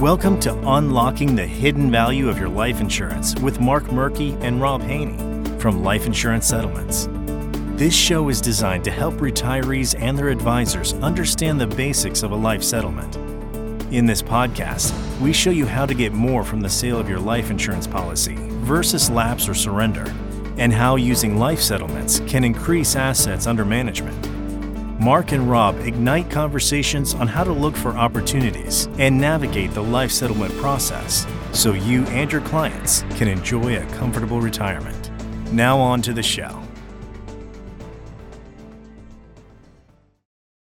Welcome to Unlocking the Hidden Value of Your Life Insurance with Mark Mrky and Rob Haynie from Life Insurance Settlements. This show is designed to help retirees and their advisors understand the basics of a life settlement. In this podcast, we show you how to get more from the sale of your life insurance policy versus lapse or surrender, and how using life settlements can increase assets under management. Mark and Rob ignite conversations on how to look for opportunities and navigate the life settlement process so you and your clients can enjoy a comfortable retirement. Now, on to the show.